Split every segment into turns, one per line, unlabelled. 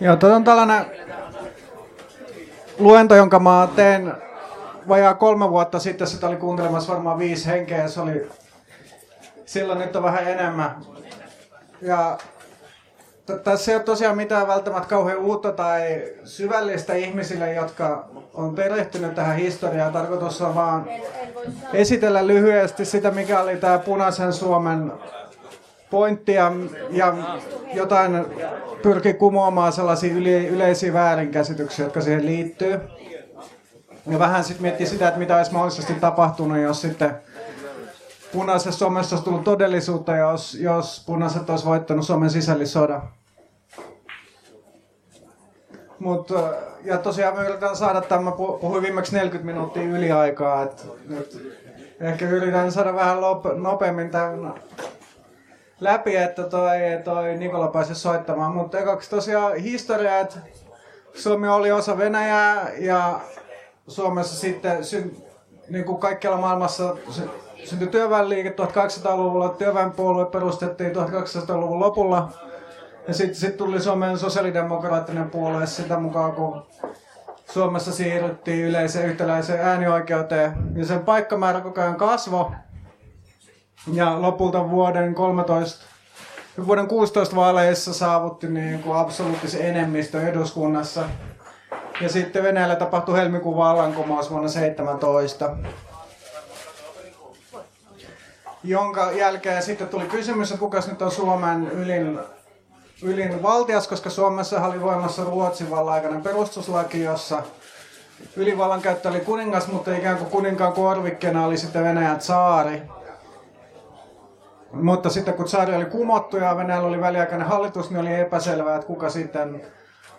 Joo, tuo on tällainen luento, jonka mä tein vajaa kolme vuotta sitten. Sitä oli kuuntelemassa varmaan viisi henkeä se oli silloin nyt on vähän enemmän. Ja tässä ei ole tosiaan mitään välttämättä kauhean uutta tai syvällistä ihmisille, jotka on perehtynyt tähän historiaan. Tarkoitus on vaan esitellä lyhyesti sitä, mikä oli tämä punaisen Suomen pointti ja, jotain pyrki kumoamaan sellaisia yle, yleisiä väärinkäsityksiä, jotka siihen liittyy. Ja vähän sitten miettii sitä, että mitä olisi mahdollisesti tapahtunut, jos sitten punaisessa Suomessa olisi tullut todellisuutta, jos, jos punaiset olisi voittanut Suomen sisällissodan. Mut, ja tosiaan me yritän saada tämän, puhuin viimeksi 40 minuuttia yliaikaa, että nyt ehkä yritän saada vähän nopeammin tämän läpi, että toi, toi Nikola pääsi soittamaan. Mutta ekaksi tosiaan historia, että Suomi oli osa Venäjää ja Suomessa sitten, niin kuin kaikkialla maailmassa, syntyi työväenliike 1800-luvulla, työväenpuolue perustettiin 1800-luvun lopulla. Ja sitten sit tuli Suomen sosiaalidemokraattinen puolue sitä mukaan, kun Suomessa siirryttiin yleiseen yhtäläiseen äänioikeuteen. Ja sen paikkamäärä koko ajan kasvoi. Ja lopulta vuoden 13 vuoden 16 vaaleissa saavutti niin kuin absoluuttisen enemmistö eduskunnassa. Ja sitten Venäjällä tapahtui helmikuun vallankumous vuonna 17 jonka jälkeen sitten tuli kysymys, että kuka nyt on Suomen ylin, ylin valtias, koska Suomessa oli voimassa Ruotsin vallan perustuslaki, jossa ylivallan käyttö oli kuningas, mutta ikään kuin kuninkaan korvikkeena oli sitten Venäjän saari. Mutta sitten kun saari oli kumottu ja Venäjällä oli väliaikainen hallitus, niin oli epäselvää, että kuka sitten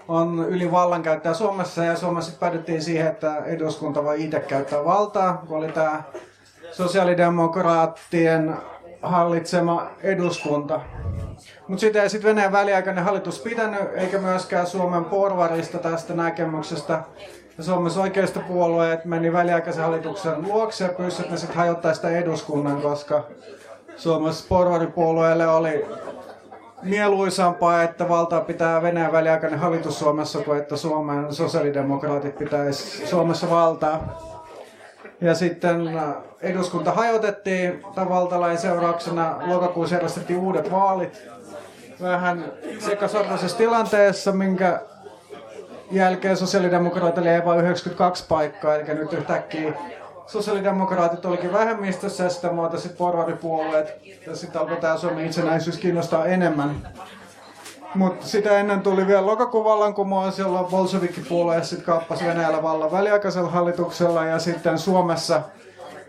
on yli vallankäyttäjä Suomessa. Ja Suomessa päädyttiin siihen, että eduskunta voi itse käyttää valtaa, kun oli tämä sosiaalidemokraattien hallitsema eduskunta. Mutta sitä ei sitten Venäjän väliaikainen hallitus pitänyt, eikä myöskään Suomen porvarista tästä näkemyksestä. Ja Suomessa oikeista puolueet meni väliaikaisen hallituksen luokse ja että ne sitten hajottaa sitä eduskunnan, koska Suomessa porvaripuolueelle oli mieluisampaa, että valtaa pitää Venäjän väliaikainen hallitus Suomessa, kuin että Suomen sosiaalidemokraatit pitäisi Suomessa valtaa. Ja sitten äh, eduskunta hajotettiin tavaltalain seurauksena. Lokakuussa järjestettiin uudet vaalit. Vähän sekasortoisessa tilanteessa, minkä jälkeen sosiaalidemokraatille jäi vain 92 paikkaa, eli nyt yhtäkkiä sosiaalidemokraatit olikin vähemmistössä ja sitä muotoiset porvaripuolueet. Ja sitten alkoi tämä Suomen itsenäisyys kiinnostaa enemmän. Mutta sitä ennen tuli vielä lokakuun vallankumous, jolloin Bolshevikki-puolue sitten kaappasi Venäjällä vallan väliaikaisella hallituksella ja sitten Suomessa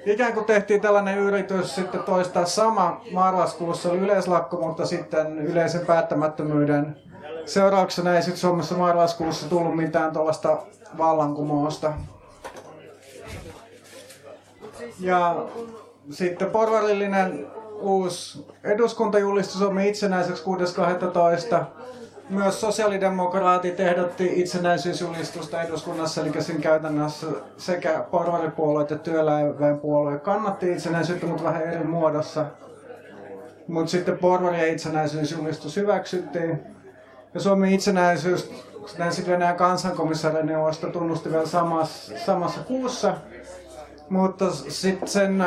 ikään kuin tehtiin tällainen yritys sitten toistaa sama marraskuussa yleislakko, mutta sitten yleisen päättämättömyyden seurauksena ei sitten Suomessa marraskuussa tullut mitään tuollaista vallankumousta. Ja sitten porvarillinen uusi eduskuntajulistus on itsenäiseksi 6.12. Myös sosiaalidemokraatit ehdotti itsenäisyysjulistusta eduskunnassa, eli sen käytännössä sekä porvaripuolue että työläinpuolue kannatti itsenäisyyttä, mutta vähän eri muodossa. Mutta sitten porvarien itsenäisyysjulistus hyväksyttiin. Ja Suomen itsenäisyys, sitten Venäjän kansankomissaarineuvosto tunnusti vielä samassa, samassa kuussa. Mutta sitten sen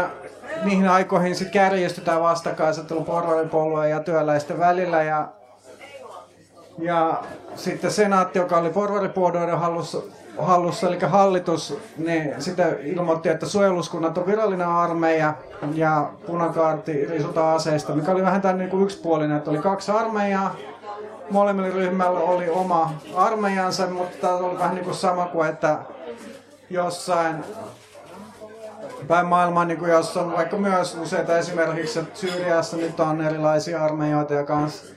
niihin aikoihin sitten kärjestetään vastakkainasettelu porvaripuolueen ja työläisten välillä. Ja, ja sitten senaatti, joka oli porvaripuolueiden hallussa, hallussa, eli hallitus, niin sitten ilmoitti, että suojeluskunnat on virallinen armeija ja punakaarti risutaan aseista, mikä oli vähän tämän niin kuin yksipuolinen, että oli kaksi armeijaa. Molemmilla ryhmällä oli oma armeijansa, mutta tämä oli vähän niin kuin sama kuin, että jossain päin maailmaa, niin kuin jos on vaikka myös useita esimerkiksi, että Syyriassa nyt on erilaisia armeijoita ja kanssa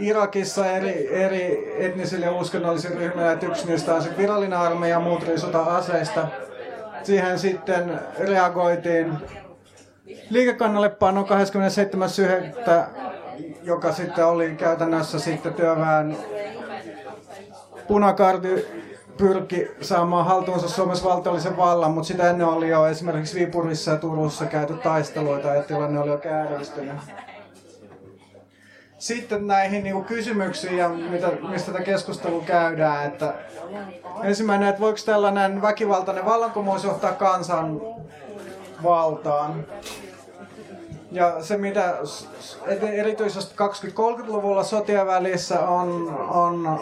Irakissa eri, eri etnisille ja uskonnollisille ryhmille, että yksi niistä on virallinen armeija ja muut riisutaan aseista. Siihen sitten reagoitiin liikekannallepano 27.9., joka sitten oli käytännössä sitten työväen punakarti pyrki saamaan haltuunsa Suomessa valtiollisen vallan, mutta sitä ennen oli jo esimerkiksi Viipurissa ja Turussa käyty taisteluita ja tilanne oli jo kääristynyt. sitten näihin niin kysymyksiin, ja mitä, mistä tätä keskustelua käydään. Että ensimmäinen, että voiko tällainen väkivaltainen vallankumous johtaa kansan valtaan? Ja se, mitä erityisesti 20-30-luvulla sotien välissä on, on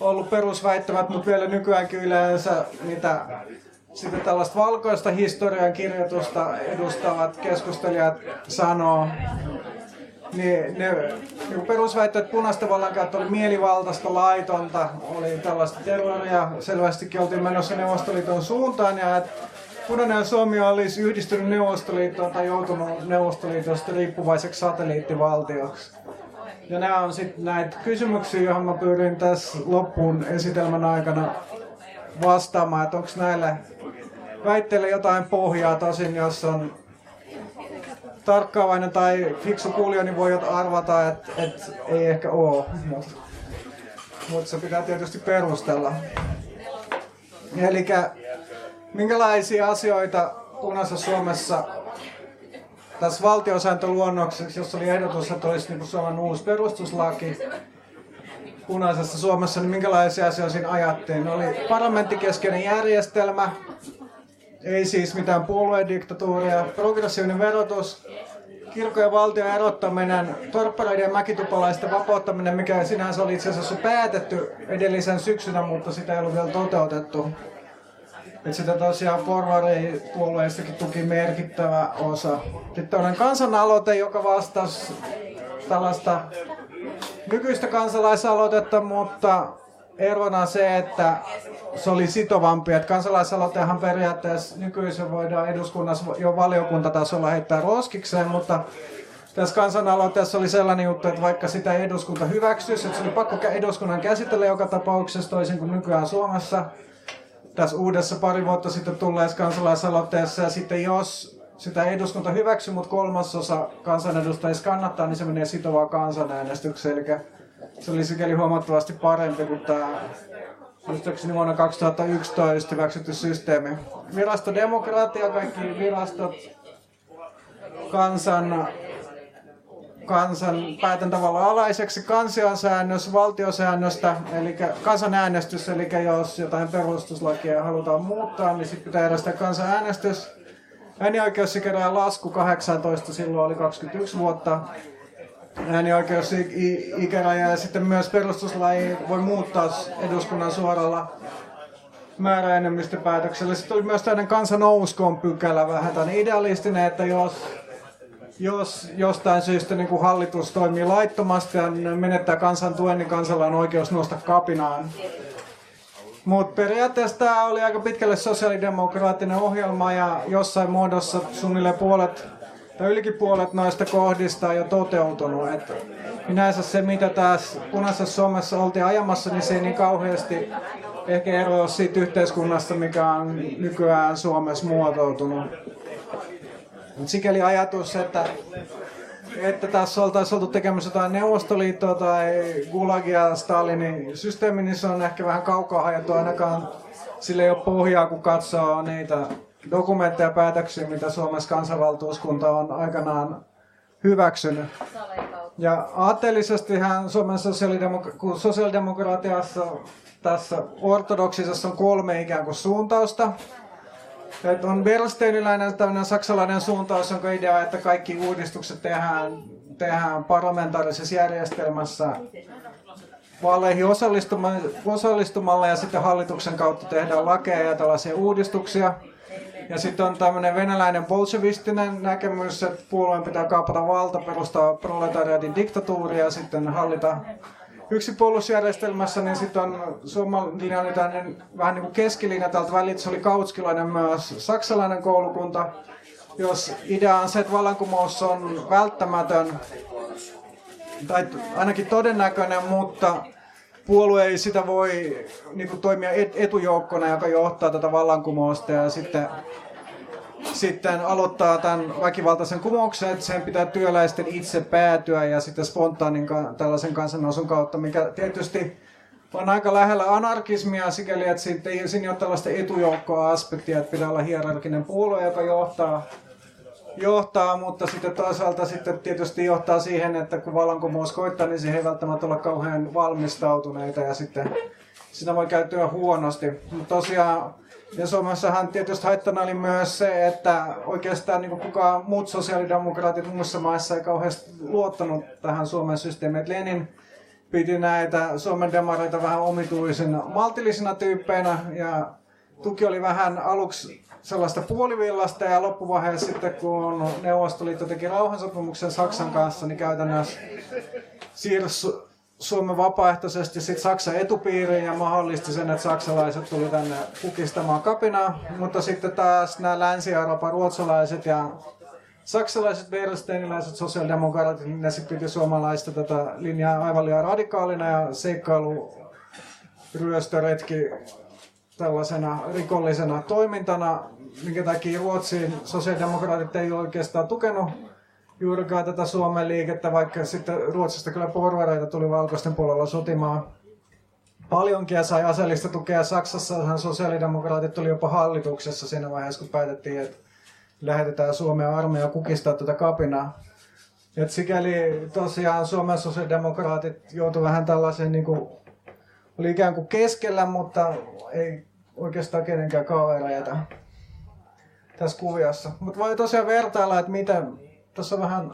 ollut perusväittämät, mutta vielä nykyäänkin yleensä mitä sitten tällaista valkoista historian kirjoitusta edustavat keskustelijat sanoo, niin ne niin perusväitteet punaisten vallankäyttö oli mielivaltaista, laitonta, oli tällaista terroria, selvästikin oltiin menossa Neuvostoliiton suuntaan ja että Punainen Suomi olisi yhdistynyt Neuvostoliittoon tai joutunut Neuvostoliitosta riippuvaiseksi satelliittivaltioksi. Ja nämä on sitten näitä kysymyksiä, joihin mä pyrin tässä loppuun esitelmän aikana vastaamaan, että onko näille väitteille jotain pohjaa. Tosin jos on tarkkaavainen tai fiksu kuulija, niin voi arvata, että, että ei ehkä ole, mutta, mutta se pitää tietysti perustella. Eli minkälaisia asioita punaisessa Suomessa tässä valtiosääntöluonnoksessa, jossa oli ehdotus, että olisi niin Suomen uusi perustuslaki punaisessa Suomessa, niin minkälaisia asioita siinä ajattiin? Oli parlamenttikeskeinen järjestelmä, ei siis mitään puoluediktatuuria, progressiivinen verotus, kirkon ja valtion erottaminen, torppareiden ja mäkitupalaisten vapauttaminen, mikä sinänsä oli itse asiassa päätetty edellisen syksynä, mutta sitä ei ollut vielä toteutettu. Et sitä tosiaan porvaripuolueistakin tuki merkittävä osa. Sitten on kansanaloite, joka vastasi tällaista nykyistä kansalaisaloitetta, mutta erona se, että se oli sitovampi. Että kansalaisaloitehan periaatteessa nykyisin voidaan eduskunnassa jo valiokuntatasolla heittää roskikseen, mutta tässä kansanaloitteessa oli sellainen juttu, että vaikka sitä eduskunta hyväksyisi, että se oli pakko eduskunnan käsitellä joka tapauksessa toisin kuin nykyään Suomessa, tässä uudessa pari vuotta sitten tulleessa kansalaisaloitteessa. Ja sitten jos sitä eduskunta hyväksyy, mutta kolmasosa kansanedustajista kannattaa, niin se menee sitovaa kansanäänestykseen. Eli se oli sikäli huomattavasti parempi kuin tämä muistaakseni vuonna 2011 hyväksytty systeemi. Virastodemokratia, kaikki virastot kansan, kansan päätäntävallan alaiseksi. Kansionsäännös valtiosäännöstä, eli kansanäänestys, eli jos jotain perustuslakia halutaan muuttaa, niin sitten pitää järjestää kansanäänestys. Äänioikeusikärään lasku 18, silloin oli 21 vuotta äänioikeusikäraja ja sitten myös perustuslaji voi muuttaa eduskunnan suoralla määräenemmistöpäätöksellä. Sitten oli myös tämmöinen kansanouskoon pykälä vähän tämän idealistinen, että jos, jos jostain syystä niin kuin hallitus toimii laittomasti ja menettää kansan tuen, niin kansalla on oikeus nousta kapinaan. Mutta periaatteessa tämä oli aika pitkälle sosiaalidemokraattinen ohjelma ja jossain muodossa suunnilleen puolet tai ylikin puolet noista kohdista on jo toteutunut. Et yleensä se, mitä taas punaisessa Suomessa oltiin ajamassa, niin se ei niin kauheasti ehkä eroa siitä yhteiskunnasta, mikä on nykyään Suomessa muotoutunut. Mut sikäli ajatus, että, että tässä oltaisiin oltu tekemässä jotain Neuvostoliittoa tai Gulagia Stalinin systeemi, niin se on ehkä vähän kaukaa hajattu ainakaan sille ei ole pohjaa, kun katsoo niitä dokumentteja ja päätöksiä, mitä Suomessa kansanvaltuuskunta on aikanaan hyväksynyt. Ja aatteellisestihan Suomen sosiaalidemok- sosiaalidemokratiassa tässä ortodoksisessa on kolme ikään kuin suuntausta. On Bernsteiniläinen tämmöinen saksalainen suuntaus, jonka idea, että kaikki uudistukset tehdään, tehdään parlamentaarisessa järjestelmässä vaaleihin osallistumalla ja sitten hallituksen kautta tehdään lakeja ja tällaisia uudistuksia. Ja sitten on tämmöinen venäläinen bolshevistinen näkemys, että puolueen pitää kaapata valta, perustaa proletariatin diktatuuria ja sitten hallita yksipuolusjärjestelmässä, niin sitten on Suomalainen tämmöinen vähän niin kuin keskilinja tältä väliltä, se oli kautskilainen myös saksalainen koulukunta, jos idea on se, että vallankumous on välttämätön, tai ainakin todennäköinen, mutta puolue ei sitä voi niin kuin, toimia etujoukkona, joka johtaa tätä vallankumousta. Ja sitten, sitten aloittaa tämän väkivaltaisen kumouksen, että sen pitää työläisten itse päätyä ja sitten spontaanin tällaisen kansannousun kautta, mikä tietysti on aika lähellä anarkismia sikäli, että siinä ei, ole tällaista etujoukkoa aspektia, että pitää olla hierarkinen puolue, joka johtaa johtaa, mutta sitten toisaalta sitten tietysti johtaa siihen, että kun vallankumous koittaa, niin siihen ei välttämättä olla kauhean valmistautuneita ja sitten sitä voi käyttöä huonosti. Mutta tosiaan ja Suomessahan tietysti haittana oli myös se, että oikeastaan niin kukaan muut sosiaalidemokraatit muissa maissa ei kauheasti luottanut tähän Suomen systeemiin. Lenin piti näitä Suomen demareita vähän omituisina, maltillisina tyyppeinä ja tuki oli vähän aluksi sellaista puolivillasta ja loppuvaiheessa sitten kun Neuvostoliitto teki rauhansopimuksen Saksan kanssa, niin käytännössä siirsi Suomen vapaaehtoisesti sitten Saksan etupiiriin ja mahdollisti sen, että saksalaiset tuli tänne kukistamaan kapinaa. Mutta sitten taas nämä Länsi-Euroopan ruotsalaiset ja saksalaiset versteiniläiset sosiaalidemokraatit, niin ne sitten piti suomalaista tätä linjaa aivan liian radikaalina ja seikkailu ryöstöretki tällaisena rikollisena toimintana, minkä takia Ruotsin sosiaalidemokraatit ei oikeastaan tukenut juurikaan tätä Suomen liikettä, vaikka sitten Ruotsista kyllä porvareita tuli valkoisten puolella sotimaan paljonkin ja sai aseellista tukea. Saksassa sosiaalidemokraatit tuli jopa hallituksessa siinä vaiheessa, kun päätettiin, että lähetetään Suomen armeija kukistaa tätä kapinaa. Et sikäli tosiaan Suomen sosiaalidemokraatit joutuivat vähän tällaisen, niin kuin, oli ikään kuin keskellä, mutta ei oikeastaan kenenkään kavereita tässä kuviossa. Mutta voi tosiaan vertailla, että miten, tuossa vähän,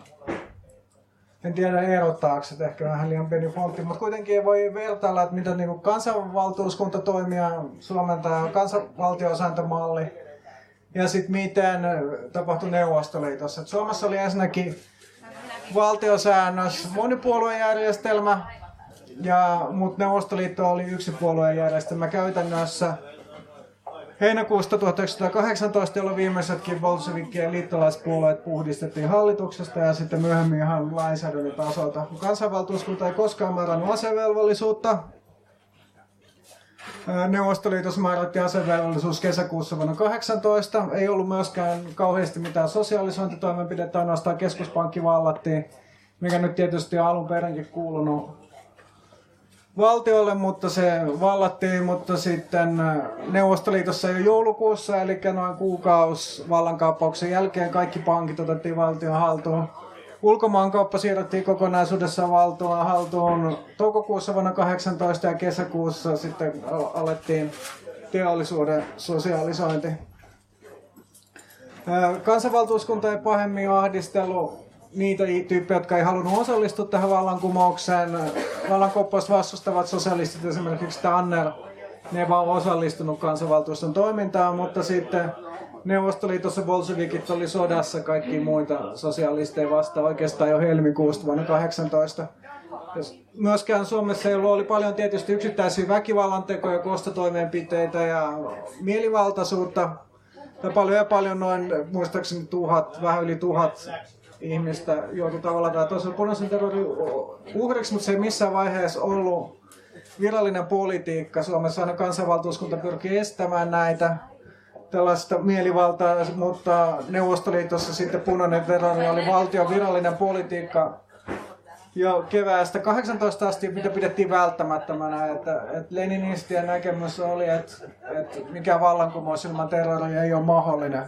en tiedä erottaako se ehkä vähän liian pieni fontti, mutta kuitenkin voi vertailla, että miten niin kansanvaltuuskunta toimii Suomen tämä kansanvaltiosääntömalli ja sitten miten tapahtui Neuvostoliitossa. Et Suomessa oli ensinnäkin valtiosäännös, monipuoluejärjestelmä, ja, mutta Neuvostoliitto oli yksipuoluejärjestelmä käytännössä. Heinäkuusta 1918, jolloin viimeisetkin bolshevikien liittolaispuolueet puhdistettiin hallituksesta ja sitten myöhemmin ihan lainsäädännön tasolta. Kansanvaltuuskunta ei koskaan määrännyt asevelvollisuutta. Neuvostoliitossa määrättiin asevelvollisuus kesäkuussa vuonna 18. Ei ollut myöskään kauheasti mitään sosiaalisointitoimenpidettä, ainoastaan keskuspankki vallattiin, mikä nyt tietysti on alun perinkin kuulunut valtiolle, mutta se vallattiin, mutta sitten äh, Neuvostoliitossa jo joulukuussa, eli noin kuukausi vallankaappauksen jälkeen kaikki pankit otettiin valtion haltuun. Ulkomaankauppa siirrettiin kokonaisuudessaan valtuun haltuun toukokuussa vuonna 18 ja kesäkuussa sitten alettiin teollisuuden sosiaalisointi. Äh, kansanvaltuuskunta ei pahemmin ahdistellut niitä tyyppejä, jotka ei halunnut osallistua tähän vallankumoukseen. Vallankauppaus vastustavat sosialistit, esimerkiksi Tanner, ne ei vaan osallistunut kansanvaltuuston toimintaan, mutta sitten Neuvostoliitossa bolshevikit oli sodassa kaikki muita sosialisteja vastaan oikeastaan jo helmikuusta vuonna 18. Myöskään Suomessa ei ollut, oli paljon tietysti yksittäisiä väkivallantekoja, kostotoimenpiteitä ja mielivaltaisuutta. Ja paljon ja paljon noin, muistaakseni tuhat, vähän yli tuhat ihmistä joutui tavallaan tai toisella punaisen terrorin uhriksi, mutta se ei missään vaiheessa ollut virallinen politiikka. Suomessa aina kansanvaltuuskunta pyrkii estämään näitä tällaista mielivaltaa, mutta Neuvostoliitossa sitten punainen terrori oli valtion virallinen politiikka. Jo keväästä 18 asti, mitä pidettiin välttämättömänä, että, että Leninistien näkemys oli, että, että mikä vallankumous ilman terroria ei ole mahdollinen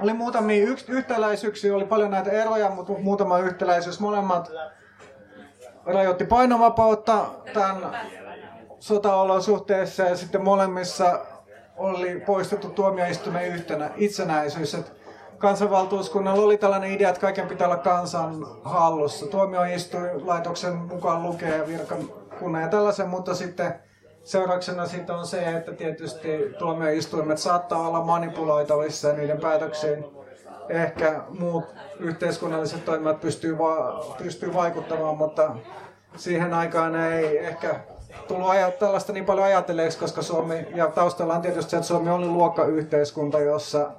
oli muutamia yks, yhtäläisyyksiä, oli paljon näitä eroja, mutta muutama yhtäläisyys. Molemmat rajoitti painovapautta tämän sotaolosuhteessa ja sitten molemmissa oli poistettu tuomioistuimen yhtenä itsenäisyys. Et kansanvaltuuskunnalla oli tällainen idea, että kaiken pitää olla kansan hallussa. Tuomioistuinlaitoksen mukaan lukee virkakunnan ja tällaisen, mutta sitten seurauksena siitä on se, että tietysti tuomioistuimet saattaa olla manipuloitavissa niiden päätöksiin ehkä muut yhteiskunnalliset toimijat pystyy, va- pystyy vaikuttamaan, mutta siihen aikaan ei ehkä tullut ajat, tällaista niin paljon ajatelleeksi, koska Suomi, ja taustalla on tietysti se, että Suomi oli luokkayhteiskunta, jossa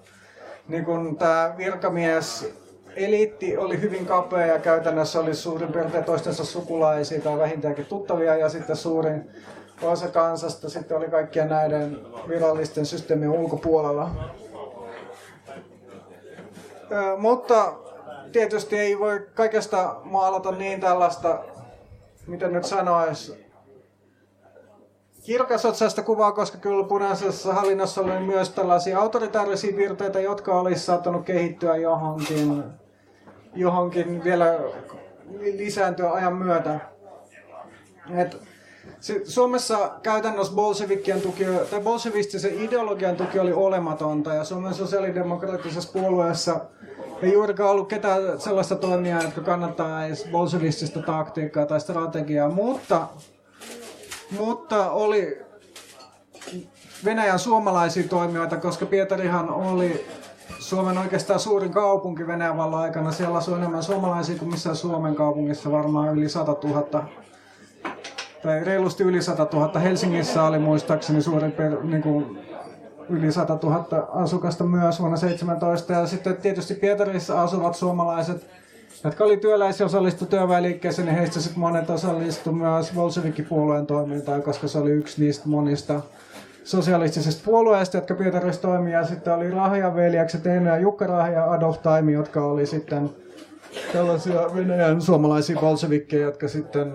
niin kun tämä virkamies eliitti oli hyvin kapea ja käytännössä oli suurin piirtein toistensa sukulaisia tai vähintäänkin tuttavia ja sitten suurin osa kansasta sitten oli kaikkien näiden virallisten systeemien ulkopuolella. Ö, mutta tietysti ei voi kaikesta maalata niin tällaista, miten nyt sanoisi, kirkasotsaista kuvaa, koska kyllä punaisessa hallinnossa oli myös tällaisia autoritaarisia piirteitä, jotka olisi saattanut kehittyä johonkin, johonkin vielä lisääntyä ajan myötä. Et Suomessa käytännössä bolshevikien tuki, tai bolshevistisen ideologian tuki oli olematonta ja Suomen sosiaalidemokraattisessa puolueessa ei juurikaan ollut ketään sellaista toimijaa, jotka kannattaa edes bolshevistista taktiikkaa tai strategiaa, mutta, mutta oli Venäjän suomalaisia toimijoita, koska Pietarihan oli Suomen oikeastaan suurin kaupunki Venäjän vallan aikana. Siellä asui enemmän suomalaisia kuin missään Suomen kaupungissa, varmaan yli 100 000 tai reilusti yli 100 000. Helsingissä oli muistaakseni suurin per, niin kuin, yli 100 000 asukasta myös vuonna 17. Ja sitten tietysti Pietarissa asuvat suomalaiset, jotka oli työläisiä osallistu työväenliikkeeseen, niin heistä sitten monet osallistu myös Bolshevikki-puolueen toimintaan, koska se oli yksi niistä monista sosialistisesta puolueesta, jotka Pietarissa toimii. Ja sitten oli Rahja veljekset, Eino ja Jukka Rahja ja Adolf Taimi, jotka oli sitten tällaisia Venäjän suomalaisia bolshevikkeja, jotka sitten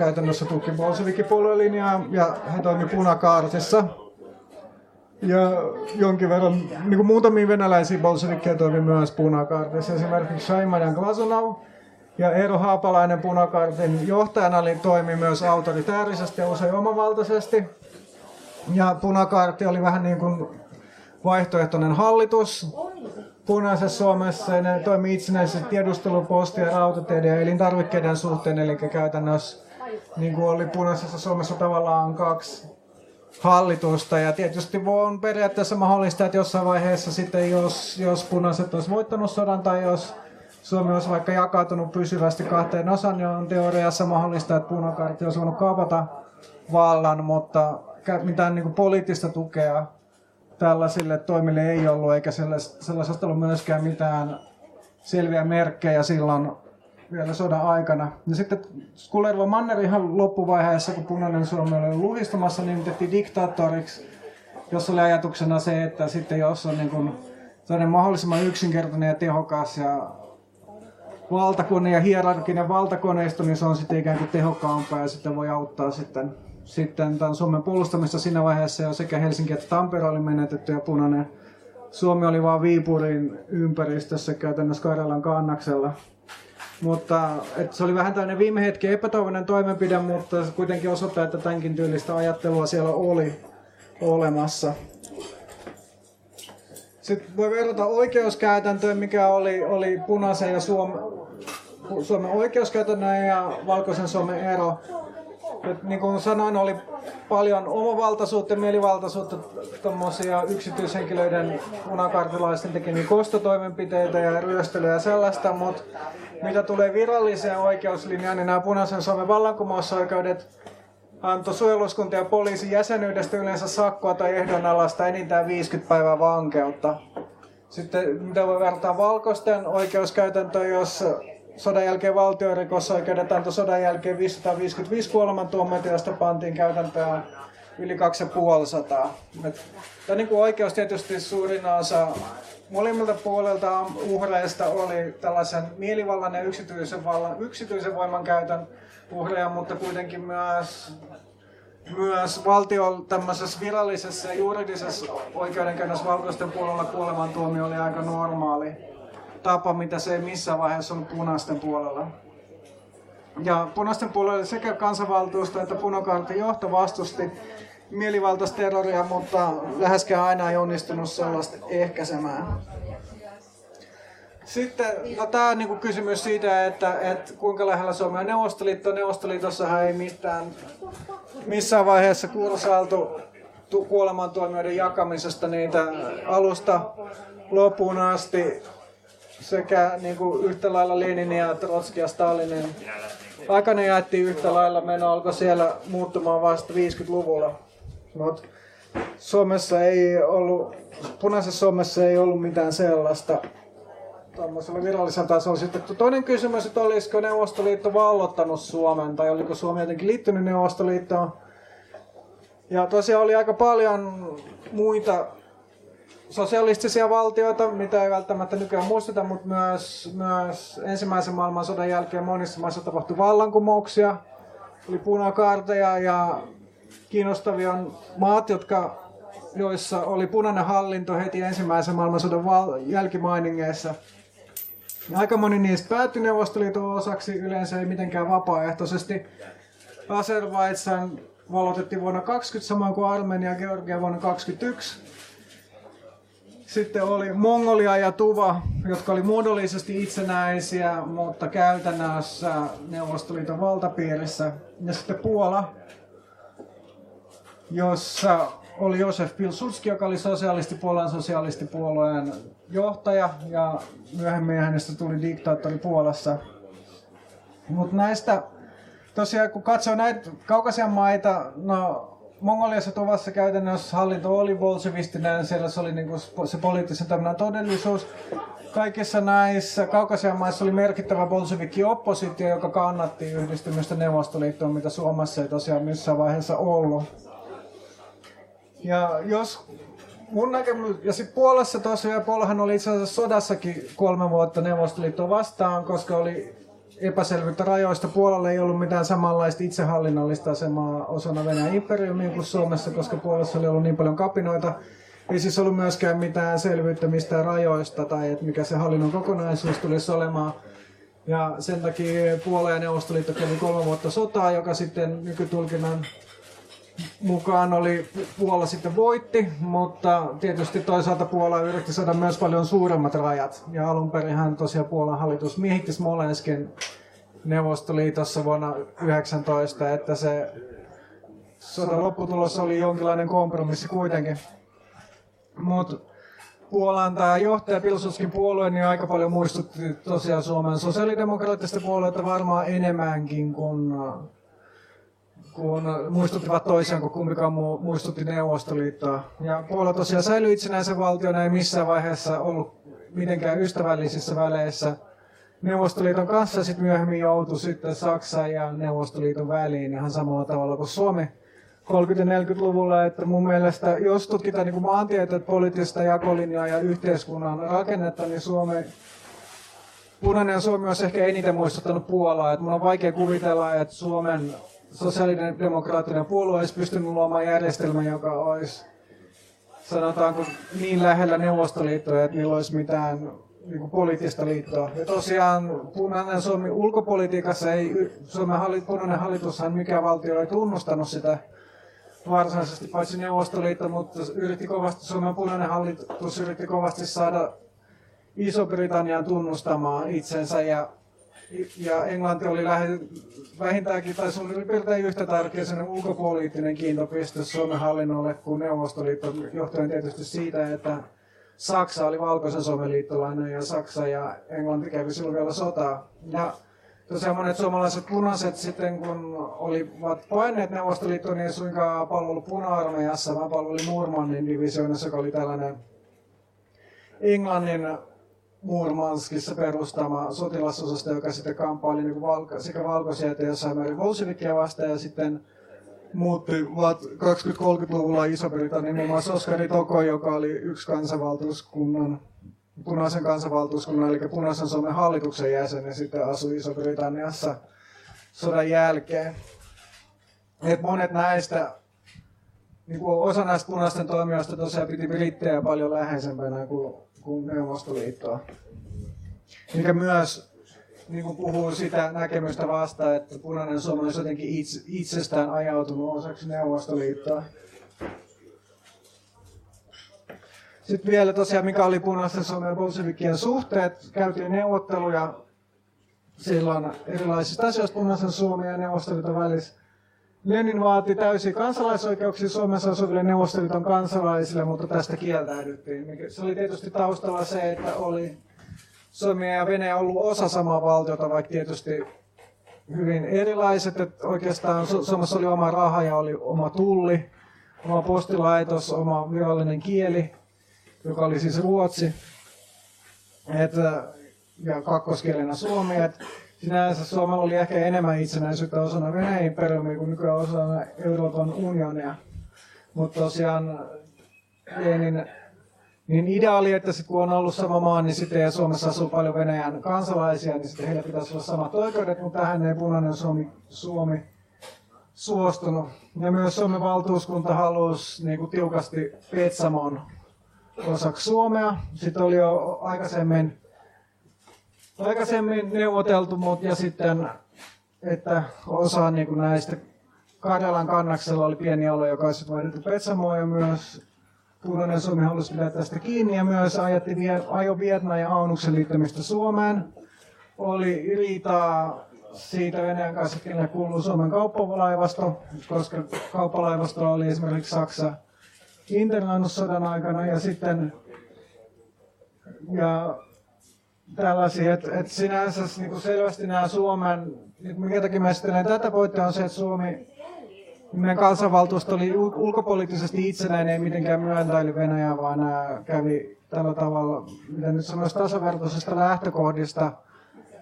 käytännössä tuki Bolshevikin puoluelinjaa ja he toimi punakaartissa. Ja jonkin verran niin kuin muutamia venäläisiä bolshevikkeja toimi myös punakaartissa. Esimerkiksi Shaimajan Glazunov ja Eero Haapalainen punakaartin johtajana oli, toimi myös autoritäärisesti ja usein omavaltaisesti. Ja punakaarti oli vähän niin kuin vaihtoehtoinen hallitus punaisessa Suomessa ne toimi itsenäisesti tiedustelupostien, rautateiden ja elintarvikkeiden suhteen, eli käytännössä niin kuin oli punaisessa Suomessa tavallaan kaksi hallitusta. Ja tietysti on periaatteessa mahdollista, että jossain vaiheessa sitten, jos, jos punaiset olisi voittanut sodan tai jos Suomi olisi vaikka jakautunut pysyvästi kahteen osaan, niin on teoriassa mahdollista, että punakartti olisi voinut kaapata vallan, mutta mitään niin kuin poliittista tukea tällaisille toimille ei ollut, eikä sellaisesta ollut myöskään mitään selviä merkkejä silloin vielä sodan aikana. Ja sitten Skulerva Manner ihan loppuvaiheessa, kun punainen Suomi oli luhistumassa, nimitettiin diktaattoriksi, jossa oli ajatuksena se, että sitten jos on niin kuin mahdollisimman yksinkertainen ja tehokas ja valtakone ja hierarkinen valtakoneisto, niin se on sitten ikään kuin tehokkaampaa ja sitten voi auttaa sitten, sitten tämän Suomen puolustamista siinä vaiheessa jo sekä Helsinki että Tampere oli menetetty ja punainen Suomi oli vain Viipurin ympäristössä käytännössä Karjalan kannaksella. Mutta et se oli vähän tämmöinen viime hetken epätoivoinen toimenpide, mutta se kuitenkin osoittaa, että tämänkin tyylistä ajattelua siellä oli olemassa. Sitten voi verrata oikeuskäytäntöön, mikä oli, oli punaisen ja Suom, Suomen oikeuskäytännön ja valkoisen Suomen ero. Et niin kuin sanoin, oli paljon omavaltaisuutta ja mielivaltaisuutta tuommoisia yksityishenkilöiden punakartilaisten tekemiä kostotoimenpiteitä ja ryöstelyä ja sellaista, mutta mitä tulee viralliseen oikeuslinjaan, niin nämä punaisen Suomen vallankumousoikeudet antoi suojeluskunta ja poliisin jäsenyydestä yleensä sakkoa tai ehdonalaista enintään 50 päivää vankeutta. Sitten mitä voi verrata valkoisten oikeuskäytäntöön, jos sodan jälkeen valtiorikosoikeudet antoi sodan jälkeen 555 kuolemantuomioita, josta pantiin käytäntöön yli 250. Tämä niin kuin oikeus tietysti suurin osa molemmilta puolelta uhreista oli tällaisen mielivallan ja yksityisen, vallan, yksityisen voiman käytön uhreja, mutta kuitenkin myös, myös valtion tämmöisessä virallisessa ja juridisessa oikeudenkäynnissä valkoisten puolella kuolemantuomio oli aika normaali tapa, mitä se ei missään vaiheessa on punaisten puolella. Ja punaisten puolella sekä kansanvaltuusto että punakartin johto vastusti mielivaltaista terroria, mutta läheskään aina ei onnistunut sellaista ehkäisemään. Sitten no, tämä on niinku kysymys siitä, että, että kuinka lähellä Suomi on Neuvostoliitto. Neuvostoliitossahan ei mitään, missään vaiheessa kursailtu kuolemantuomioiden jakamisesta niitä alusta loppuun asti sekä niin kuin yhtä lailla Lenin ja Trotski ja Stalinin aikana jaettiin yhtä lailla. Meno alkoi siellä muuttumaan vasta 50-luvulla. Mutta Suomessa ei ollut, punaisessa Suomessa ei ollut mitään sellaista tuommoisella virallisella tasolla. Sitten toinen kysymys, että olisiko Neuvostoliitto vallottanut Suomen tai oliko Suomi jotenkin liittynyt Neuvostoliittoon. Ja tosiaan oli aika paljon muita sosialistisia valtioita, mitä ei välttämättä nykyään muisteta, mutta myös, myös ensimmäisen maailmansodan jälkeen monissa maissa tapahtui vallankumouksia, oli punakaarteja ja kiinnostavia on maat, jotka, joissa oli punainen hallinto heti ensimmäisen maailmansodan val- jälkimainingeissa. Aika moni niistä päättyi Neuvostoliiton osaksi, yleensä ei mitenkään vapaaehtoisesti. Azerbaidsan valotettiin vuonna 20, samoin kuin Armenia ja Georgia vuonna 2021. Sitten oli Mongolia ja Tuva, jotka oli muodollisesti itsenäisiä, mutta käytännössä Neuvostoliiton valtapiirissä. Ja sitten Puola, jossa oli Josef Pilsudski, joka oli sosialistipuolueen sosialistipuolueen johtaja ja myöhemmin hänestä tuli diktaattori Puolassa. Mutta näistä, tosiaan kun katsoo näitä kaukaisia maita, no Mongoliassa Tuvassa käytännössä hallinto oli bolsevistinen, siellä se oli niinku se poliittisen toiminnan todellisuus. Kaikissa näissä kaukasian maissa oli merkittävä bolshevikki-oppositio, joka kannatti yhdistymistä Neuvostoliittoon, mitä Suomessa ei tosiaan missään vaiheessa ollut. Ja jos mun näkemys, ja sitten Puolassa tosiaan, Puolahan oli itse asiassa sodassakin kolme vuotta Neuvostoliittoa vastaan, koska oli epäselvyyttä rajoista. Puolalla ei ollut mitään samanlaista itsehallinnollista asemaa osana Venäjän imperiumia kuin Suomessa, koska Puolassa oli ollut niin paljon kapinoita. Ei siis ollut myöskään mitään selvyyttä mistään rajoista tai että mikä se hallinnon kokonaisuus tulisi olemaan. Ja sen takia Puola ja Neuvostoliitto kävi kolme vuotta sotaa, joka sitten nykytulkinnan mukaan oli Puola sitten voitti, mutta tietysti toisaalta Puola yritti saada myös paljon suuremmat rajat. Ja alun perin hän tosiaan Puolan hallitus miehitti Smolenskin Neuvostoliitossa vuonna 19, että se sodan lopputulos oli jonkinlainen kompromissi kuitenkin. Mutta Puolan tämä johtaja Pilsuskin puolue niin aika paljon muistutti tosiaan Suomen sosiaalidemokraattista puolueita varmaan enemmänkin kuin kun muistuttivat toisiaan, kun kumpikaan muistutti Neuvostoliittoa. Ja Puola tosiaan säilyi itsenäisen valtiona, ei missään vaiheessa ollut mitenkään ystävällisissä väleissä Neuvostoliiton kanssa. Sitten myöhemmin joutui sitten Saksa ja Neuvostoliiton väliin ihan samalla tavalla kuin Suomi 30-40-luvulla, että mun mielestä jos tutkitaan niin maantieteet, poliittista jakolinjaa ja yhteiskunnan rakennetta, niin Suomi Punainen Suomi olisi ehkä eniten muistuttanut Puolaa. Että mun on vaikea kuvitella, että Suomen sosiaalidemokraattinen puolue olisi pystynyt luomaan järjestelmän, joka olisi sanotaanko niin lähellä Neuvostoliittoa, että niillä olisi mitään niin kuin poliittista liittoa. Ja tosiaan punainen Suomi ulkopolitiikassa ei, Suomen hallit, punainen hallitushan mikä valtio ei tunnustanut sitä varsinaisesti, paitsi Neuvostoliitto, mutta yritti kovasti, Suomen punainen hallitus yritti kovasti saada Iso-Britannian tunnustamaan itsensä ja ja Englanti oli lähe, vähintäänkin, tai suurin piirtein yhtä tärkeä sen ulkopoliittinen kiintopiste Suomen hallinnolle kuin Neuvostoliitto, johtuen tietysti siitä, että Saksa oli valkoisen Suomen liittolainen ja Saksa ja Englanti kävi silloin vielä sotaa. Ja tosiaan monet suomalaiset punaiset sitten, kun olivat paineet Neuvostoliittoon, niin ei suinkaan palvelu puna-armeijassa, vaan palveli Murmannin divisioonassa, joka oli tällainen Englannin Murmanskissa perustama sotilasosasto, joka sitten kamppaili niin valko, sekä valkoisia että jossain määrin bolshevikkia vastaan ja sitten muuttivat 20-30-luvulla Iso-Britannian muun muassa Oskari Toko, joka oli yksi kansanvaltuuskunnan, punaisen kansanvaltuuskunnan, eli punaisen Suomen hallituksen jäsen ja sitten asui Iso-Britanniassa sodan jälkeen. Et monet näistä, niin osa näistä punaisten toimijoista tosiaan piti brittejä paljon läheisempänä kuin kuin Neuvostoliittoa. Mikä myös niin kuin puhuu sitä näkemystä vastaan, että punainen Suomi olisi jotenkin itse, itsestään ajautunut osaksi Neuvostoliittoa. Sitten vielä tosiaan, mikä oli punaisten Suomen bolshevikien suhteet. Käytiin neuvotteluja silloin erilaisista asioista punaisen Suomen ja Neuvostoliiton välissä. Lenin vaati täysiä kansalaisoikeuksia Suomessa asuville Neuvostoliiton kansalaisille, mutta tästä kieltäydyttiin. Se oli tietysti taustalla se, että oli Suomi ja Venäjä ollut osa samaa valtiota, vaikka tietysti hyvin erilaiset. Että oikeastaan Suomessa oli oma raha ja oli oma tulli, oma postilaitos, oma virallinen kieli, joka oli siis ruotsi. Et, ja kakkoskielenä suomi. Et sinänsä Suomella oli ehkä enemmän itsenäisyyttä osana Venäjän imperiumia kuin nykyään osana Euroopan unionia. Mutta tosiaan Lenin niin ideaali, että sit kun on ollut sama maa, niin sitten ja Suomessa asuu paljon Venäjän kansalaisia, niin sitten heillä pitäisi olla samat oikeudet, mutta tähän ei punainen Suomi, Suomi suostunut. Ja myös Suomen valtuuskunta halusi niin kuin tiukasti Petsamon osaksi Suomea. Sitten oli jo aikaisemmin, aikaisemmin neuvoteltu, mutta ja sitten, että osa niin kuin näistä Karjalan kannaksella oli pieni alue, joka olisi vaihdettu Petsamoon ja myös Punainen Suomi halusi pitää tästä kiinni ja myös ajatti, ajo Vietnam ja Aunuksen liittämistä Suomeen. Oli riitaa siitä Venäjän kanssa, kenelle kuuluu Suomen kauppalaivasto, koska kauppalaivasto oli esimerkiksi Saksa internaannussodan aikana ja sitten ja tällaisia, että et sinänsä niin selvästi nämä Suomen, minkä takia mä tätä pointtia on se, että Suomi meidän kansanvaltuusto oli ulkopoliittisesti itsenäinen, ei mitenkään myöntäily Venäjää, vaan nämä kävi tällä tavalla, mitä nyt sanoisi, tasavertaisesta lähtökohdista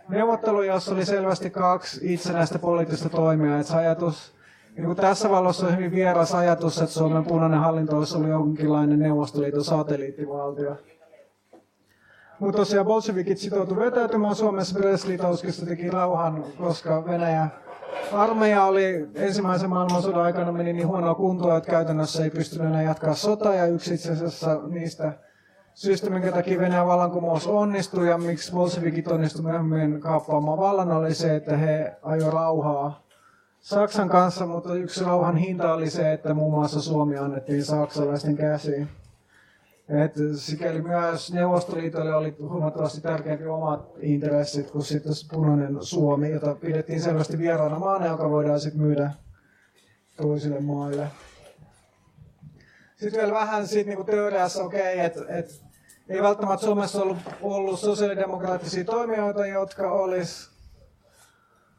neuvotteluja, jossa oli selvästi kaksi itsenäistä poliittista toimijaa. Että ajatus, niin kuin tässä valossa on hyvin vieras ajatus, että Suomen punainen hallinto olisi ollut jonkinlainen Neuvostoliiton satelliittivaltio. Mutta tosiaan bolshevikit sitoutuivat vetäytymään Suomessa Brest-Litovskista teki rauhan, koska Venäjä armeija oli ensimmäisen maailmansodan aikana meni niin huonoa kuntoa, että käytännössä ei pystynyt enää jatkaa sotaa ja yksi itse asiassa niistä syistä, minkä takia Venäjän vallankumous onnistui ja miksi bolshevikit onnistuivat myöhemmin kaappaamaan vallan, oli se, että he ajoivat rauhaa Saksan kanssa, mutta yksi rauhan hinta oli se, että muun muassa Suomi annettiin saksalaisten käsiin. Et sikäli myös Neuvostoliitolle oli huomattavasti tärkeämpi omat intressit kuin sitten punainen Suomi, jota pidettiin selvästi vieraana maana, joka voidaan sitten myydä toisille maille. Sitten vielä vähän siitä niin teoriassa, okei, okay, että et, ei välttämättä Suomessa ollut, ollut sosiaalidemokraattisia toimijoita, jotka olisi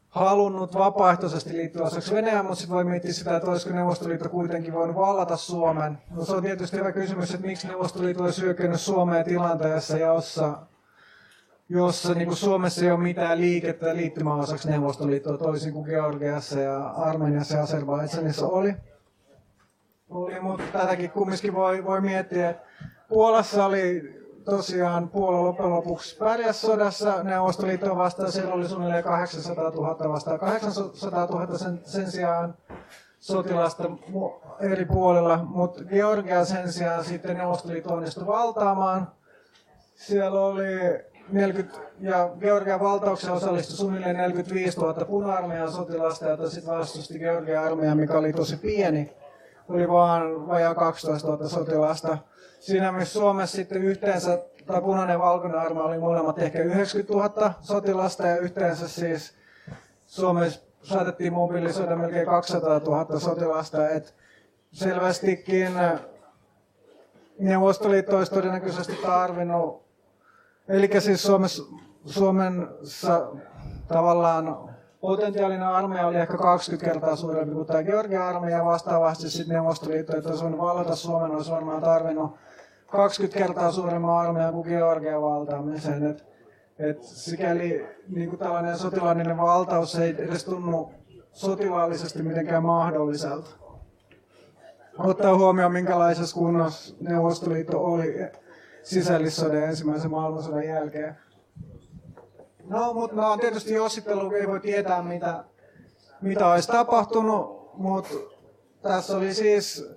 halunnut vapaaehtoisesti liittyä osaksi Venäjään, mutta sitten voi miettiä sitä, että olisiko Neuvostoliitto kuitenkin voinut vallata Suomen. No, se on tietysti hyvä kysymys, että miksi Neuvostoliitto olisi hyökännyt Suomeen tilanteessa, jossa, jossa niin kuin Suomessa ei ole mitään liikettä liittymään osaksi Neuvostoliittoa, toisin kuin Georgiassa ja Armeniassa ja Azerbaidžanissa oli. oli. Mutta tätäkin kumminkin voi, voi miettiä, Puolassa oli tosiaan Puola loppujen lopuksi pärjäs sodassa Neuvostoliittoa vastaan. Siellä oli suunnilleen 800 000 vastaan 800 000 sen, sen sijaan sotilasta eri puolilla, mutta Georgia sen sijaan sitten Neuvostoliitto onnistui valtaamaan. Siellä oli 40, ja Georgian valtaukseen osallistui suunnilleen 45 000 puna-armeijan sotilasta, jota sitten vastusti Georgian armeija, mikä oli tosi pieni. Oli vain vajaa 12 000 sotilasta. Siinä myös Suomessa sitten yhteensä, tai punainen ja valkoinen arma oli molemmat ehkä 90 000 sotilasta ja yhteensä siis Suomessa saatettiin mobilisoida melkein 200 000 sotilasta, että selvästikin Neuvostoliitto olisi todennäköisesti tarvinnut, eli siis Suomessa, Suomessa tavallaan potentiaalinen armeija oli ehkä 20 kertaa suurempi kuin tämä Georgian armeija, vastaavasti sitten Neuvostoliitto, että olisi voinut vallata Suomen, olisi varmaan tarvinnut 20 kertaa suuremman armeijan kuin Georgian valtaamisen. Et, et sikäli niin kuin tällainen sotilaallinen valtaus ei edes tunnu sotilaallisesti mitenkään mahdolliselta. Ottaa huomioon, minkälaisessa kunnossa Neuvostoliitto oli sisällissodan ensimmäisen maailmansodan jälkeen. No, mutta mä oon tietysti jossittelu, ei voi tietää mitä, mitä olisi tapahtunut, mutta tässä oli siis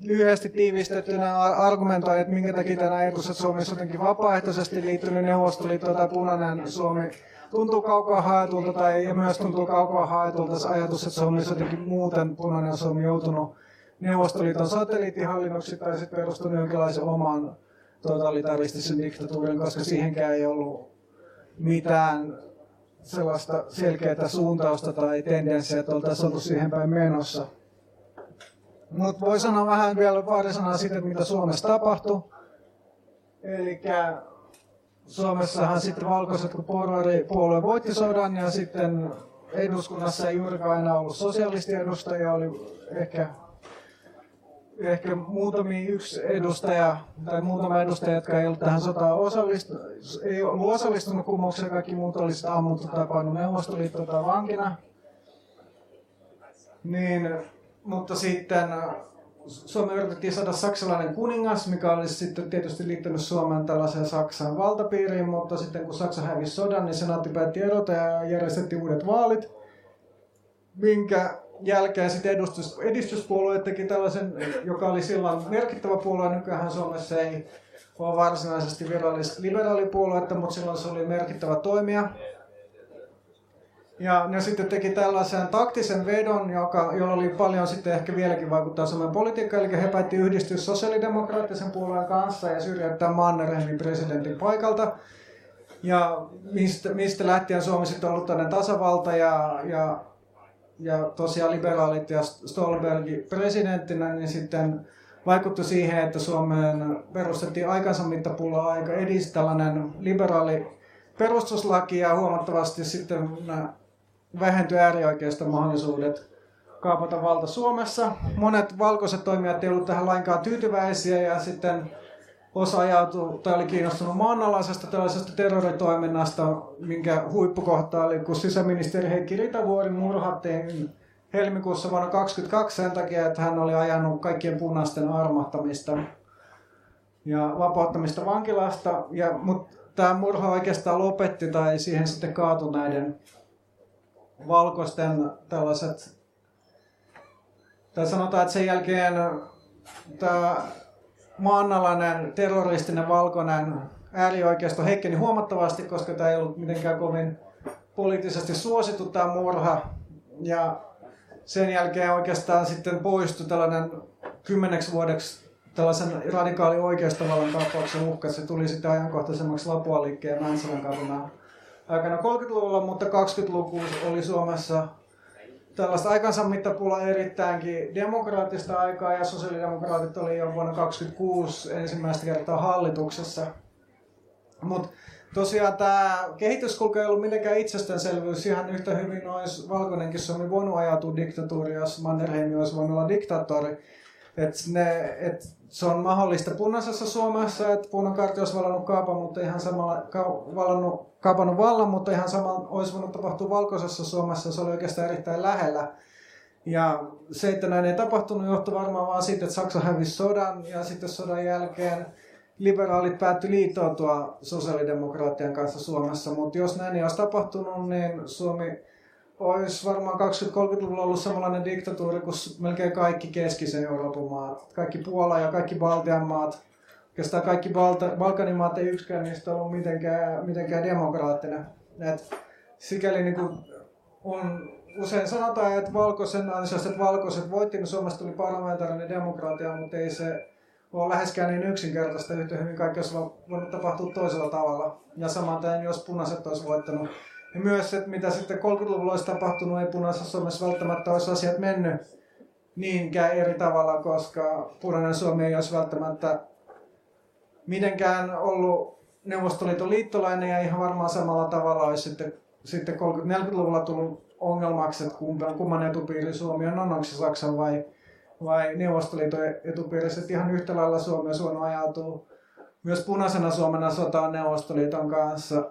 lyhyesti tiivistettynä argumentoi, että minkä takia tämä Suomi on jotenkin vapaaehtoisesti liittynyt Neuvostoliittoon tai punainen Suomi. Tuntuu kaukaa haetulta tai ja myös tuntuu kaukaa haetulta se ajatus, että Suomi on jotenkin muuten punainen Suomi joutunut Neuvostoliiton satelliittihallinnoksi tai sitten perustunut jonkinlaisen oman totalitaristisen diktatuurin, koska siihenkään ei ollut mitään sellaista selkeää suuntausta tai tendenssiä, että oltaisiin oltu siihen päin menossa. Mutta voi sanoa vähän vielä pari sanaa siitä, mitä Suomessa tapahtui. Eli Suomessahan sitten valkoiset, kun puolue voitti sodan ja sitten eduskunnassa ei juurikaan enää ollut sosialistiedustajia, oli ehkä, ehkä muutamia yksi edustaja tai muutama edustaja, jotka ei ollut tähän sotaan osallistunut, ei ollut osallistunut kumoukseen, kaikki muut olisivat ammuttu tai pannut Neuvostoliittoa tai vankina. Niin mutta sitten Suomen yritettiin saada saksalainen kuningas, mikä olisi sitten tietysti liittynyt Suomen tällaiseen Saksan valtapiiriin, mutta sitten kun Saksa hävisi sodan, niin senaatti päätti erota ja järjestettiin uudet vaalit, minkä jälkeen sitten edustus, edistyspuolue teki tällaisen, joka oli silloin merkittävä puolue, nykyään Suomessa ei ole varsinaisesti virallista liberaalipuoluetta, mutta silloin se oli merkittävä toimija. Ja ne sitten teki tällaisen taktisen vedon, joka, jolla oli paljon sitten ehkä vieläkin vaikuttaa Suomen politiikkaan, eli he päätti yhdistyä sosiaalidemokraattisen puolueen kanssa ja syrjäyttää Mannerheimin presidentin paikalta. Ja mistä, mistä lähtien Suomi sitten ollut tämmöinen tasavalta ja, ja, ja tosiaan liberaalit ja Stolberg presidenttinä, niin sitten vaikutti siihen, että Suomeen perustettiin aikansa mittapulla aika edis tällainen liberaali perustuslaki ja huomattavasti sitten vähentyi äärioikeista mahdollisuudet kaapata valta Suomessa. Monet valkoiset toimijat eivät olleet tähän lainkaan tyytyväisiä ja sitten osa ajautui tai oli kiinnostunut maanalaisesta tällaisesta terroritoiminnasta, minkä huippukohta oli, kun sisäministeri Heikki Ritavuori murhattiin helmikuussa vuonna 2022 sen takia, että hän oli ajanut kaikkien punaisten armahtamista ja vapauttamista vankilasta. Ja, mutta tämä murha oikeastaan lopetti tai siihen sitten kaatui näiden valkoisten tällaiset, tai sanotaan, että sen jälkeen tämä maanalainen terroristinen valkoinen äärioikeisto heikkeni huomattavasti, koska tämä ei ollut mitenkään kovin poliittisesti suosittu tämä murha. Ja sen jälkeen oikeastaan sitten poistui tällainen kymmeneksi vuodeksi tällaisen radikaali oikeistovallan tapauksen uhka. Se tuli sitten ajankohtaisemmaksi Lapua-liikkeen Mäntsälän kaduna aikana 30-luvulla, mutta 20-luku oli Suomessa tällaista aikansa mittapulla erittäinkin demokraattista aikaa ja sosiaalidemokraatit oli jo vuonna 1926 ensimmäistä kertaa hallituksessa. Mutta tosiaan tämä kehityskulku ei ollut mitenkään itsestäänselvyys. Ihan yhtä hyvin olisi valkoinenkin Suomi voinut ajautua diktatuuriin, jos Mannerheim olisi voinut olla diktaattori. Et ne, et se on mahdollista punaisessa Suomessa, että punakartti olisi vallannut kaapan, mutta ihan samalla ka, vallannut, kaapannut vallan, mutta ihan samalla olisi voinut tapahtua valkoisessa Suomessa. Se oli oikeastaan erittäin lähellä. Ja se, että näin ei tapahtunut, johtui varmaan vaan siitä, että Saksa hävisi sodan ja sitten sodan jälkeen liberaalit päättyi liittoutua sosiaalidemokraattien kanssa Suomessa. Mutta jos näin ei olisi tapahtunut, niin Suomi olisi varmaan 20-30-luvulla ollut samanlainen diktatuuri kuin melkein kaikki keskisen Euroopan maat. Kaikki Puola ja kaikki Baltian maat. Oikeastaan kaikki Balta, Balkanin maat ei yksikään niistä ollut mitenkään, mitenkään demokraattinen. Et sikäli niin kuin on, usein sanotaan, että valkoisen ansiosta, että valkoiset voitti, niin Suomesta tuli parlamentaarinen demokratia, mutta ei se ole läheskään niin yksinkertaista. Yhtä hyvin kaikki olisi voinut tapahtua toisella tavalla. Ja samaten, jos punaiset olisi voittanut myös, että mitä sitten 30-luvulla olisi tapahtunut, ei punaisessa Suomessa välttämättä olisi asiat mennyt niinkään eri tavalla, koska punainen Suomi ei olisi välttämättä mitenkään ollut Neuvostoliiton liittolainen ja ihan varmaan samalla tavalla olisi sitten, sitten 30-40-luvulla tullut ongelmaksi, että kumman, kumman etupiiri Suomi on, onko se Saksan vai, vai Neuvostoliiton etupiirissä, että ihan yhtä lailla Suomi on ajautuu myös punaisena Suomena sotaan Neuvostoliiton kanssa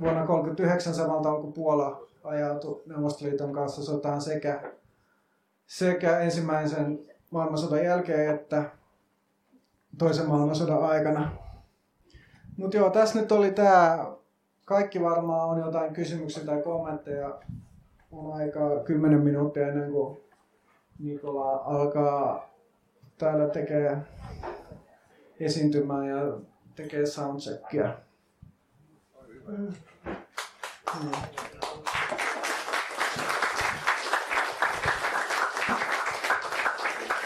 vuonna 1939 samalta kun Puola ajautui Neuvostoliiton kanssa sotaan sekä, sekä ensimmäisen maailmansodan jälkeen että toisen maailmansodan aikana. Mutta joo, tässä nyt oli tämä. Kaikki varmaan on jotain kysymyksiä tai kommentteja. On aikaa 10 minuuttia ennen kuin Nikola alkaa täällä tekee esiintymään ja tekee soundcheckia.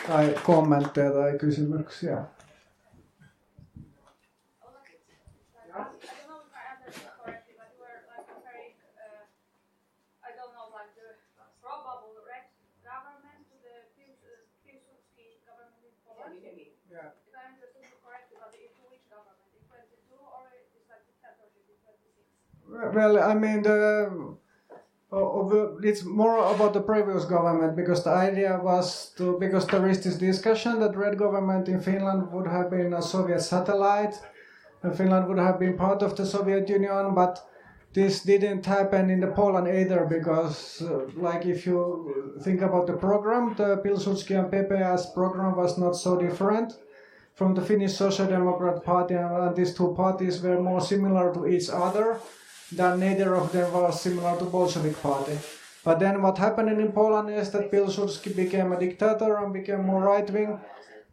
Tai kommentteja tai kysymyksiä. Well, I mean, the, it's more about the previous government because the idea was to because there is this discussion that red government in Finland would have been a Soviet satellite, and Finland would have been part of the Soviet Union, but this didn't happen in the Poland either because, uh, like, if you think about the program, the Pilsudski and PPS program was not so different from the Finnish Social Democrat Party, and these two parties were more similar to each other that neither of them was similar to Bolshevik party. But then what happened in Poland is that Pilsudski became a dictator and became more right wing.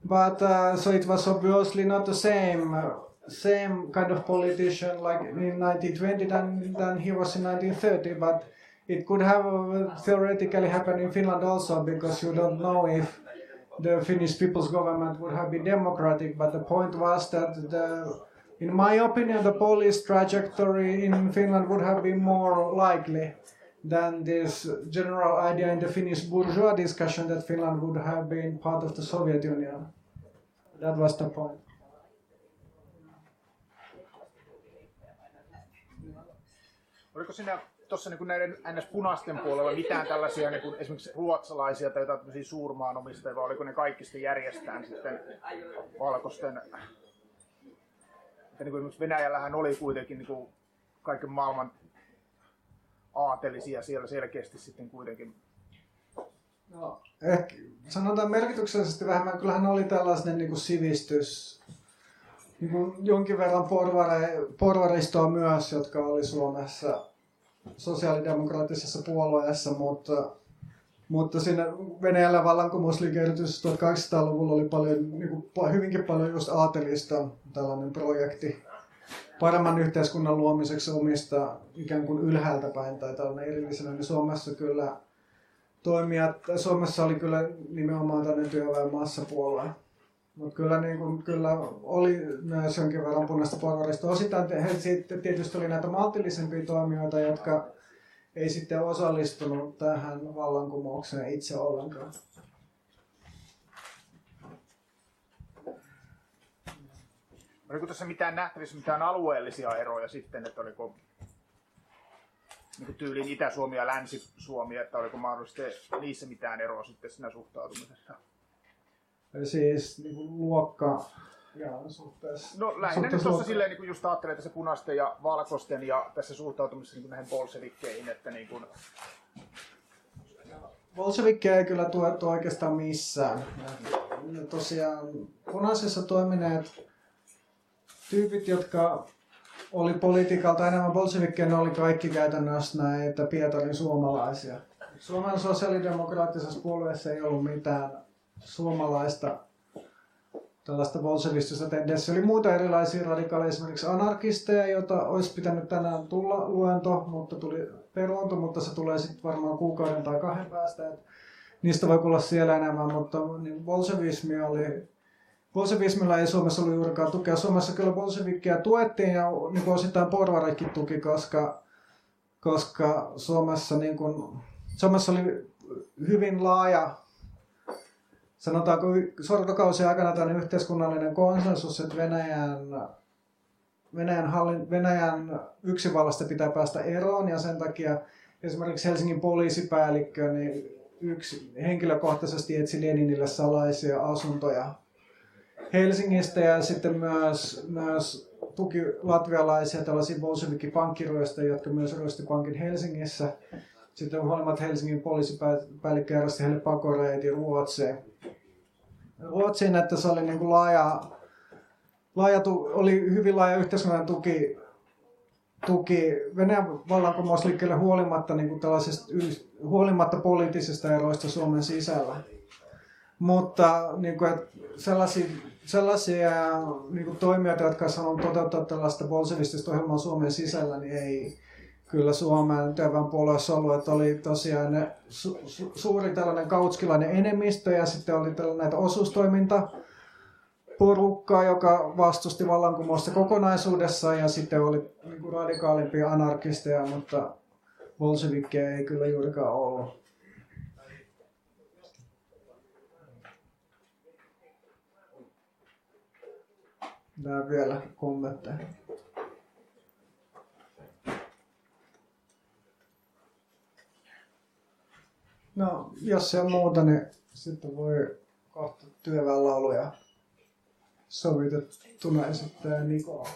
But uh, so it was obviously not the same uh, same kind of politician like in 1920 than, than he was in 1930. But it could have uh, theoretically happened in Finland also because you don't know if the Finnish People's Government would have been democratic. But the point was that the in my opinion, the Polish trajectory in Finland would have been more likely than this general idea in the Finnish bourgeois discussion that Finland would have been part of the Soviet Union. That was the point.
Oliko siinä tuossa niin näiden ns. punaisten puolella mitään tällaisia niin kuin esimerkiksi ruotsalaisia tai jotain suurmaanomistajia, vai oliko ne kaikki sitten järjestään sitten valkoisten että niin kuin Venäjällähän oli kuitenkin niin kuin kaiken maailman aatelisia siellä selkeästi sitten kuitenkin.
No, ehkä sanotaan merkityksellisesti vähemmän. Kyllähän oli tällainen niin kuin sivistys, niin kuin jonkin verran porvare, porvaristoa myös, jotka oli Suomessa sosiaalidemokraattisessa puolueessa, mutta, mutta siinä Venäjällä vallankumousliike 1800-luvulla oli paljon, niin kuin, hyvinkin paljon just aatelista tällainen projekti paremman yhteiskunnan luomiseksi omista ikään kuin ylhäältä päin tai tällainen erillisenä, niin Suomessa kyllä toimijat, Suomessa oli kyllä nimenomaan tällainen työväen massapuolue. Mutta kyllä, niin kyllä oli myös jonkin verran punaista porvarista. Osittain he sitten tietysti oli näitä maltillisempia toimijoita, jotka ei sitten osallistunut tähän vallankumoukseen itse ollenkaan.
Oliko tässä mitään nähtävissä mitään alueellisia eroja sitten, että oliko niin kuin tyyliin Itä-Suomi ja Länsi-Suomi, että oliko mahdollisesti niissä mitään eroa sitten siinä suhtautumisessa?
Siis niin kuin luokka ja suhteessa.
No lähinnä nyt tuossa silleen niin kuin just ajattelee tässä punaisten ja valkoisten ja tässä suhtautumisessa niin näihin bolsevikkeihin, että niin kuin...
Bolshevikkeja ei kyllä tuettu oikeastaan missään. Ja tosiaan punaisessa toimineet tyypit, jotka oli politiikalta enemmän bolshevikkeja, ne oli kaikki käytännössä näitä Pietarin suomalaisia. Suomen sosiaalidemokraattisessa puolueessa ei ollut mitään suomalaista tällaista bolsevistista tendenssiä. Oli muita erilaisia radikaaleja, esimerkiksi anarkisteja, joita olisi pitänyt tänään tulla luento, mutta tuli peruuntu, mutta se tulee sitten varmaan kuukauden tai kahden päästä. Et niistä voi kuulla siellä enemmän, mutta niin bolsevismi oli Bolsevismilla ei Suomessa ollut juurikaan tukea. Suomessa kyllä bolsevikkia tuettiin ja niin kuin osittain porvarikin tuki, koska, koska Suomessa, niin kuin, Suomessa oli hyvin laaja sanotaanko sortokausien aikana tällainen yhteiskunnallinen konsensus, että Venäjän, Venäjän, hallin, Venäjän yksinvallasta pitää päästä eroon ja sen takia esimerkiksi Helsingin poliisipäällikkö niin yksi henkilökohtaisesti etsi Leninille salaisia asuntoja Helsingistä ja sitten myös, myös tuki latvialaisia tällaisia bolshevikki-pankkiryöstä, jotka myös ryösti pankin Helsingissä. Sitten huolimatta Helsingin poliisipäällikkö järjesti heille pakoreiti Ruotsiin. Ruotsiin, että se oli niin kuin laaja, laaja oli hyvin laaja yhteiskunnan tuki, tuki Venäjän vallankumousliikkeelle huolimatta, niin kuin huolimatta poliittisista eroista Suomen sisällä. Mutta niin kuin, sellaisia, sellaisia niin kuin toimijoita, jotka on toteuttaa tällaista bolsevistista ohjelmaa Suomen sisällä, niin ei kyllä Suomen työväen puolueessa ollut, että oli tosiaan su, su, suuri tällainen kautskilainen enemmistö ja sitten oli tällainen näitä osuustoiminta porukkaa, joka vastusti vallankumousta kokonaisuudessaan ja sitten oli niin radikaalimpia anarkisteja, mutta bolshevikkeja ei kyllä juurikaan ollut. Nää vielä kommentteja. No, jos se on muuta, niin sitten voi kohta työväenlauluja sovitettuna esittää Nikoa.